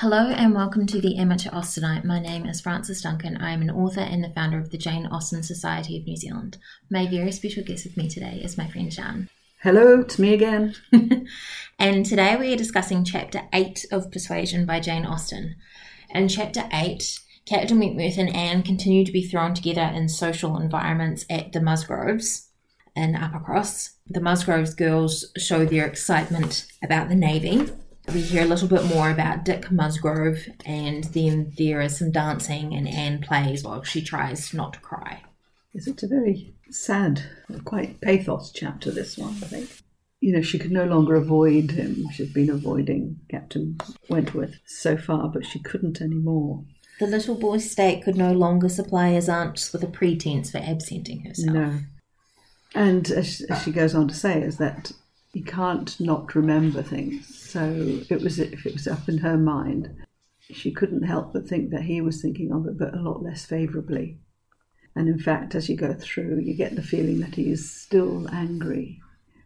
Hello and welcome to the Amateur Austenite. My name is Frances Duncan. I am an author and the founder of the Jane Austen Society of New Zealand. My very special guest with me today is my friend Jean. Hello, it's me again. and today we are discussing Chapter 8 of Persuasion by Jane Austen. In Chapter 8, Captain Wentworth and Anne continue to be thrown together in social environments at the Musgroves in Uppercross. The Musgroves girls show their excitement about the Navy we hear a little bit more about Dick Musgrove, and then there is some dancing, and Anne plays while she tries not to cry. Yes, it's a very sad, quite pathos chapter, this one, I think. You know, she could no longer avoid him. She'd been avoiding Captain Wentworth so far, but she couldn't anymore. The little boy's state could no longer supply his aunts with a pretense for absenting herself. No. And as she goes on to say, is that you can't not remember things. So it was if it was up in her mind, she couldn't help but think that he was thinking of it, but a lot less favourably. And in fact, as you go through, you get the feeling that he is still angry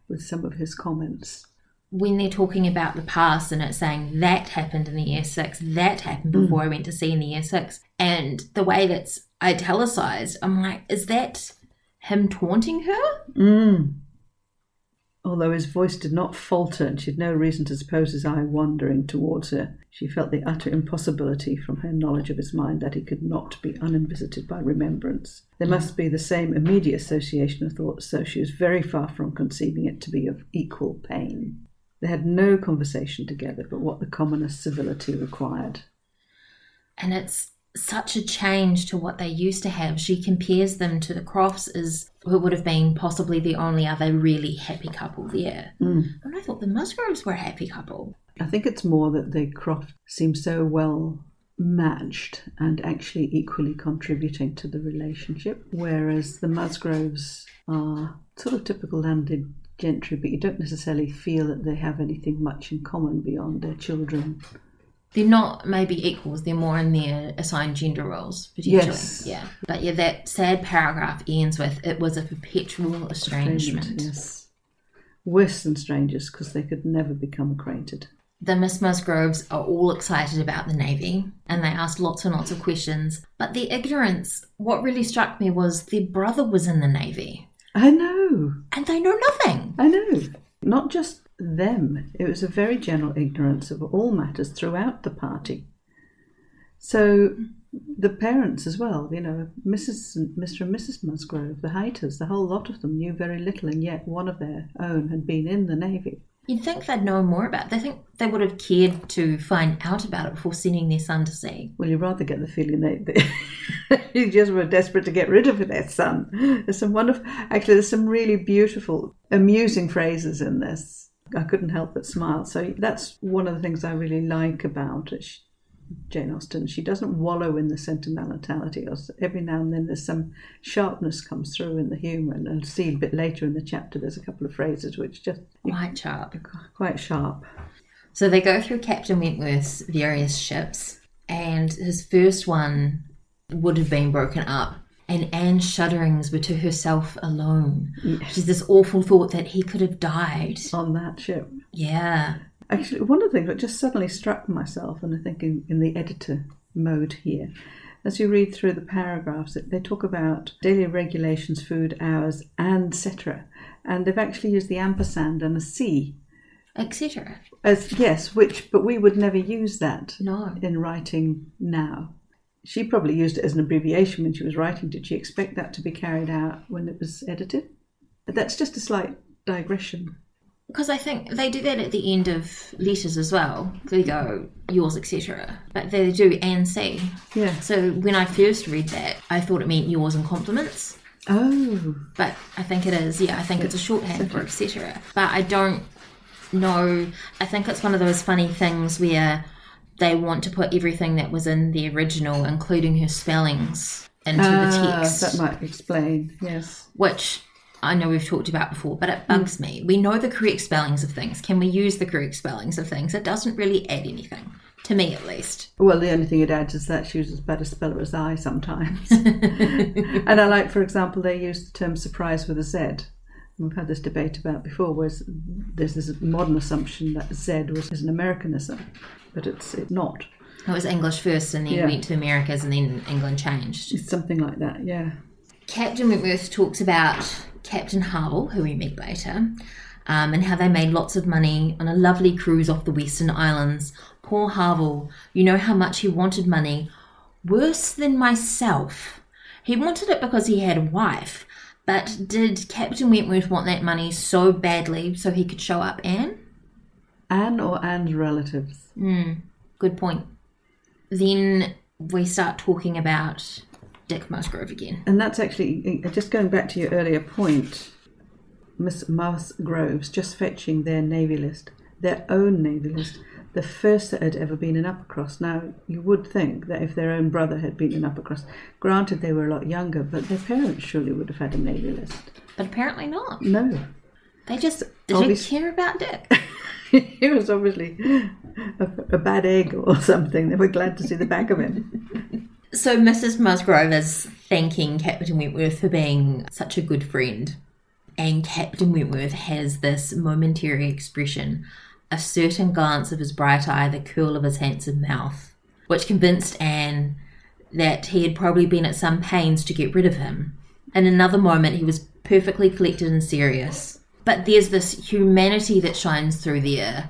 with some of his comments. When they're talking about the past and it's saying that happened in the year six, that happened before mm. I went to sea in the year six, and the way that's italicized, I'm like, is that him taunting her? Mm Although his voice did not falter and she had no reason to suppose his eye wandering towards her, she felt the utter impossibility from her knowledge of his mind that he could not be uninvisited by remembrance. There hmm. must be the same immediate association of thoughts, so she was very far from conceiving it to be of equal pain. They had no conversation together but what the commonest civility required. And it's such a change to what they used to have. She compares them to the Crofts as who would have been possibly the only other really happy couple there. Mm. And I thought the Musgroves were a happy couple. I think it's more that the Croft seem so well matched and actually equally contributing to the relationship, whereas the Musgroves are sort of typical landed gentry, but you don't necessarily feel that they have anything much in common beyond their children they're not maybe equals, they're more in their assigned gender roles, potentially. Yes. Yeah. But yeah, that sad paragraph ends with it was a perpetual estrangement. Yes. Worse than strangers because they could never become acquainted. The Miss Musgroves are all excited about the Navy and they asked lots and lots of questions. But their ignorance, what really struck me was their brother was in the Navy. I know. And they know nothing. I know. Not just them. It was a very general ignorance of all matters throughout the party. So the parents as well, you know, Mrs. and Mr. and Mrs. Musgrove, the Hayters, the whole lot of them knew very little, and yet one of their own had been in the navy. You'd think they'd know more about it. They think they would have cared to find out about it before sending their son to sea. Well, you rather get the feeling they, they just were desperate to get rid of their son. There's some wonderful, actually, there's some really beautiful, amusing phrases in this I couldn't help but smile. So that's one of the things I really like about it. Jane Austen. She doesn't wallow in the sentimentality. Every now and then there's some sharpness comes through in the humour, and I'll see a bit later in the chapter. There's a couple of phrases which just quite sharp, quite sharp. So they go through Captain Wentworth's various ships, and his first one would have been broken up and Anne's shudderings were to herself alone. Yes. Which this awful thought that he could have died. On that ship. Yeah. Actually, one of the things that just suddenly struck myself, and I think in, in the editor mode here, as you read through the paragraphs, they talk about daily regulations, food hours, and etc. And they've actually used the ampersand and a C. Etc. As yes, which but we would never use that no. in writing now she probably used it as an abbreviation when she was writing. Did she expect that to be carried out when it was edited? That's just a slight digression. Because I think they do that at the end of letters as well. They go yours, etc. But they do and see. Yeah. So when I first read that, I thought it meant yours and compliments. Oh. But I think it is. Yeah, I think it's a shorthand for etc. But I don't know. I think it's one of those funny things where they want to put everything that was in the original, including her spellings, into the ah, text. That might explain, yes. Which I know we've talked about before, but it bugs mm. me. We know the correct spellings of things. Can we use the correct spellings of things? It doesn't really add anything. To me, at least. Well, the only thing it adds is that she was as bad a speller as I sometimes. and I like, for example, they use the term surprise with a Z. We've had this debate about before, where there's this modern assumption that Z was is an Americanism but it's, it's not. It was English first and then Yeah. went to Americas and then England changed. It's something like that, yeah. Captain Wentworth talks about Captain Harville, who we meet later, um, and how they made lots of money on a lovely cruise off the Western Islands. Poor Harville, you know how much he wanted money. Worse than myself. He wanted it because he had a wife, but did Captain Wentworth want that money so badly so he could show up Anne? Anne or Anne's relatives. Good point. Then we start talking about Dick Musgrove again. And that's actually, uh, just going back to your earlier point, Miss Musgroves just fetching their Navy list, their own Navy list, the first that had ever been in Uppercross. Now, you would think that if their own brother had been in Uppercross, granted they were a lot younger, but their parents surely would have had a Navy list. But apparently not. No. They just didn't Obvious- care about Dick. he was obviously a, a bad egg or something. They were glad to see the back of him. So Mrs. Musgrove is thanking Captain Wentworth for being such a good friend. And Captain Wentworth has this momentary expression, a certain glance of his bright eye, the curl of his handsome mouth, which convinced Anne that he had probably been at some pains to get rid of him. In another moment, he was perfectly collected and serious. But there's this humanity that shines through there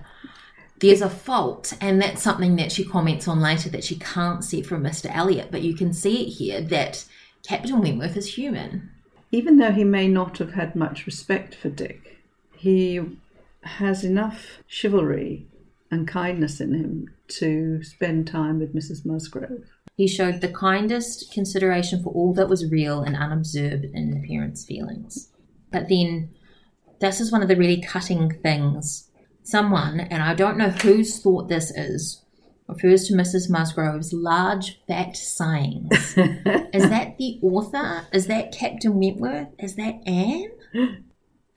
there's a fault, and that's something that she comments on later that she can't see from Mr. Elliot, but you can see it here that Captain Wentworth is human. Even though he may not have had much respect for Dick, he has enough chivalry and kindness in him to spend time with Mrs. Musgrove. He showed the kindest consideration for all that was real and unobserved in the parents' feelings. But then, this is one of the really cutting things. Someone, and I don't know whose thought this is, refers to Mrs. Musgrove's large, fat sighings. is that the author? Is that Captain Wentworth? Is that Anne?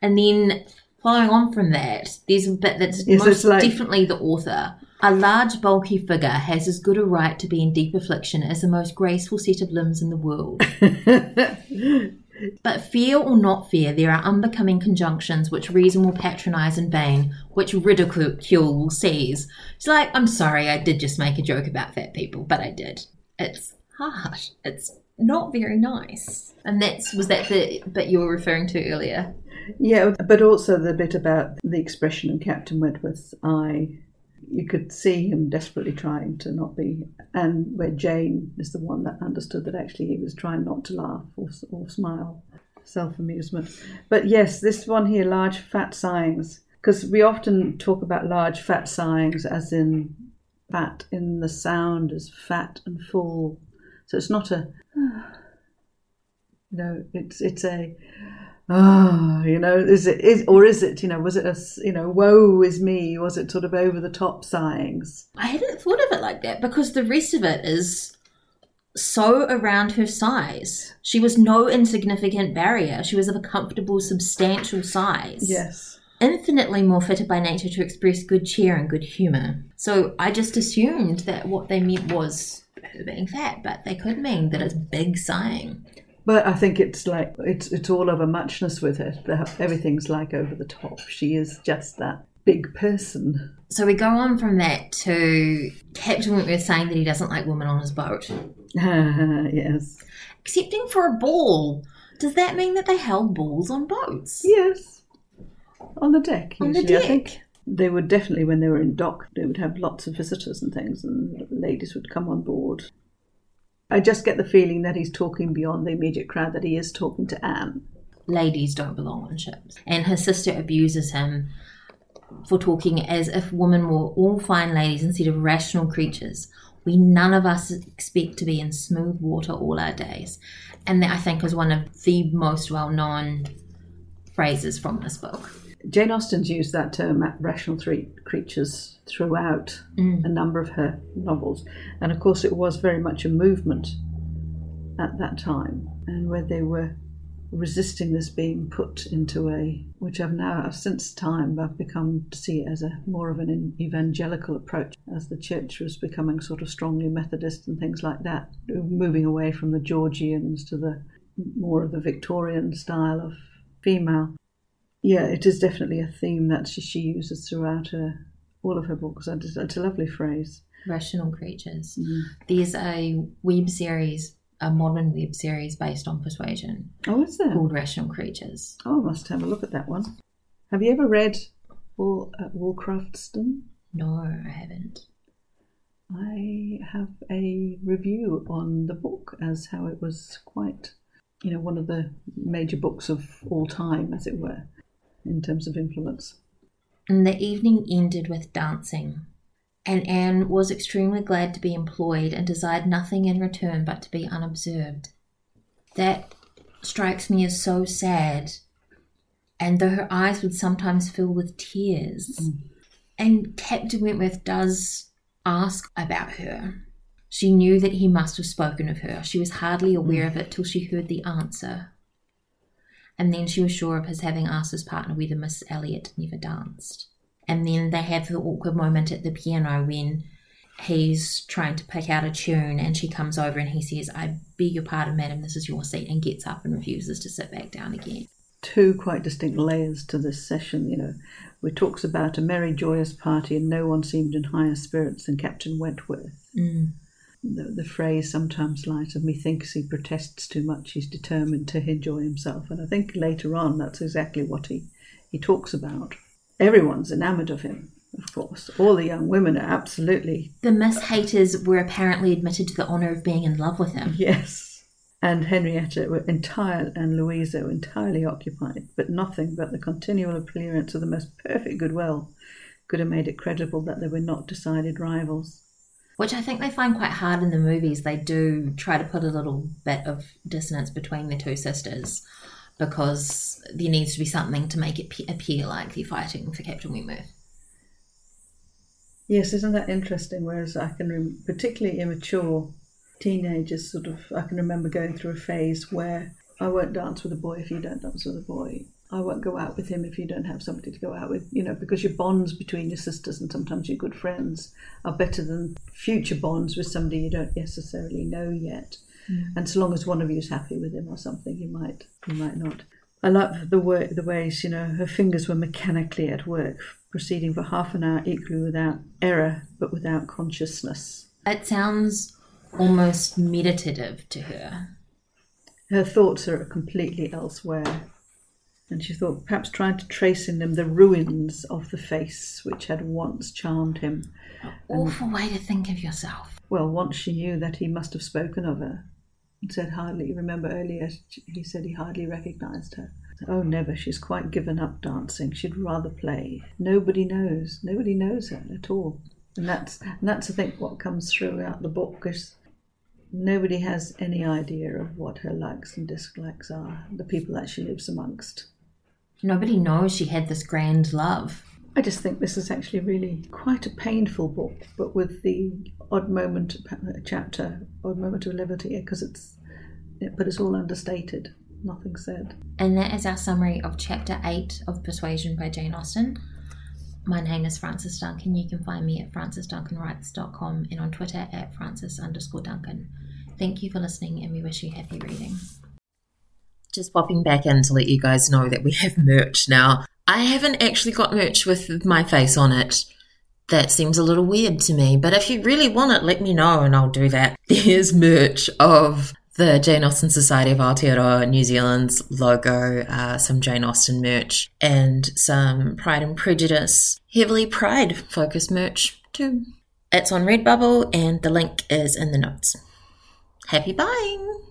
And then, following on from that, there's a bit that's Yes, most like- definitely the author. A large, bulky figure has as good a right to be in deep affliction as the most graceful set of limbs in the world. But fear or not fear, there are unbecoming conjunctions which reason will patronize in vain, which ridicule will seize. It's like, I'm sorry, I did just make a joke about fat people, but I did. It's harsh. It's not very nice. And that's was that the bit you were referring to earlier. Yeah, but also the bit about the expression in Captain Wentworth's eye. You could see him desperately trying to not be, and where Jane is the one that understood that actually he was trying not to laugh or, or smile, self amusement. But yes, this one here, large fat sighings, because we often talk about large fat sighings as in fat in the sound as fat and full. So it's not a, you know, it's it's a ah, you know, is it is or is it, you know, was it a, you know, woe is me? Was it sort of over the top sighings? I hadn't thought of it like that because the rest of it is so around her size. She was no insignificant barrier. She was of a comfortable, substantial size. Yes. infinitely more fitted by nature to express good cheer and good humour. So I just assumed that what they meant was her being fat, but they could mean that it's big sighing. But I think it's like it's it's all of a muchness with her. Everything's like over the top. She is just that big person. So we go on from that to Captain Wentworth saying that he doesn't like women on his boat, yes. excepting for a ball. Does that mean that they held balls on boats? Yes. On the deck, Usually, On the usually, I deck. think. They would definitely, when they were in dock, they would have lots of visitors and things, and ladies would come on board. I just get the feeling that he's talking beyond the immediate crowd, that he is talking to Anne. ladies don't belong on ships. And his sister abuses him for talking as if women were all fine ladies instead of rational creatures. We none of us expect to be in smooth water all our days. And that I think is one of the most well known phrases from this book. Jane Austen's used that term, rational three creatures, throughout mm. a number of her novels. And of course, it was very much a movement at that time, and where they were resisting this being put into a, which I've now, since time, I've become to see it as a more of an evangelical approach, as the church was becoming sort of strongly Methodist and things like that, moving away from the Georgians to the more of the Victorian style of female yeah, it is definitely a theme that she, she uses throughout her all of her books. And It's, a lovely phrase. Rational Creatures. Mm. There's a web series, a modern web series based on persuasion Oh, is there? called Rational Creatures. Oh, I must have a look at that one. Have you ever read Wal- uh? No, I haven't. I have a review on the book as how it was quite, you know, one of the major books of all time, as it were, in terms of influence. And the evening ended with dancing. And Anne was extremely glad to be employed and desired nothing in return but to be unobserved. That strikes me as so sad. And though her eyes would sometimes fill with tears, mm. and Captain Wentworth does ask about her. She knew that he must have spoken of her. She was hardly aware mm. of it till she heard the answer. And then she was sure of his having asked his partner whether Miss Elliot never danced. And then they have the awkward moment at the piano when he's trying to pick out a tune and she comes over and he says, I beg your pardon, madam, this is your seat, and gets up and refuses to sit back down again. Two quite distinct layers to this session, you know, where it talks about a merry, joyous party and no one seemed in higher spirits than Captain Wentworth. Mm. The, the phrase sometimes light of methinks he protests too much, he's determined to enjoy himself. And I think later on that's exactly what he, he talks about. Everyone's enamoured of him, of course. All the young women are absolutely, The Miss Hayters were apparently admitted to the honour of being in love with him. yes. And Henrietta were entire and Louisa were entirely occupied, but nothing but the continual appearance of the most perfect goodwill could have made it credible that they were not decided rivals. Which I think they find quite hard in the movies. They do try to put a little bit of dissonance between the two sisters because there needs to be something to make it pe- appear like they're fighting for Captain Wentworth. Yes, isn't that interesting? Whereas I can, rem- particularly immature teenagers, sort of, I can remember going through a phase where I won't dance with a boy if you don't dance with a boy. I won't go out with him if you don't have somebody to go out with, you know, because your bonds between your sisters and sometimes your good friends are better than future bonds with somebody you don't necessarily know yet. Mm. And so long as one of you is happy with him or something, you might, you might not. I love the way, the ways, you know, her fingers were mechanically at work, proceeding for half an hour equally without error but without consciousness. It sounds almost meditative to her. Her thoughts are completely elsewhere. And she thought perhaps trying to trace in them the ruins of the face which had once charmed him. Awful way to think of yourself. Well, once she knew that he must have spoken of her. And said hardly, remember earlier, he said he hardly recognised her. Oh, never. She's quite given up dancing. She'd rather play. Nobody knows. Nobody knows her at all. And that's, and that's, I think, what comes throughout the book is nobody has any idea of what her likes and dislikes are, the people that she lives amongst. Nobody knows she had this grand love. I just think this is actually really quite a painful book, but with the odd moment chapter, odd moment of levity, because it's, but it's all understated, nothing said. And that is our summary of Chapter 8 of Persuasion by Jane Austen. My name is Frances Duncan. You can find me at francesduncanwrites.com and on Twitter at frances underscore Duncan. Thank you for listening and we wish you happy reading. Just popping back in to let you guys know that we have merch now. I haven't actually got merch with my face on it. That seems a little weird to me, but if you really want it, let me know and I'll do that. There's merch of the Jane Austen Society of Aotearoa New Zealand's logo, uh, some Jane Austen merch, and some Pride and Prejudice, heavily Pride focused merch too. It's on Redbubble and the link is in the notes. Happy buying!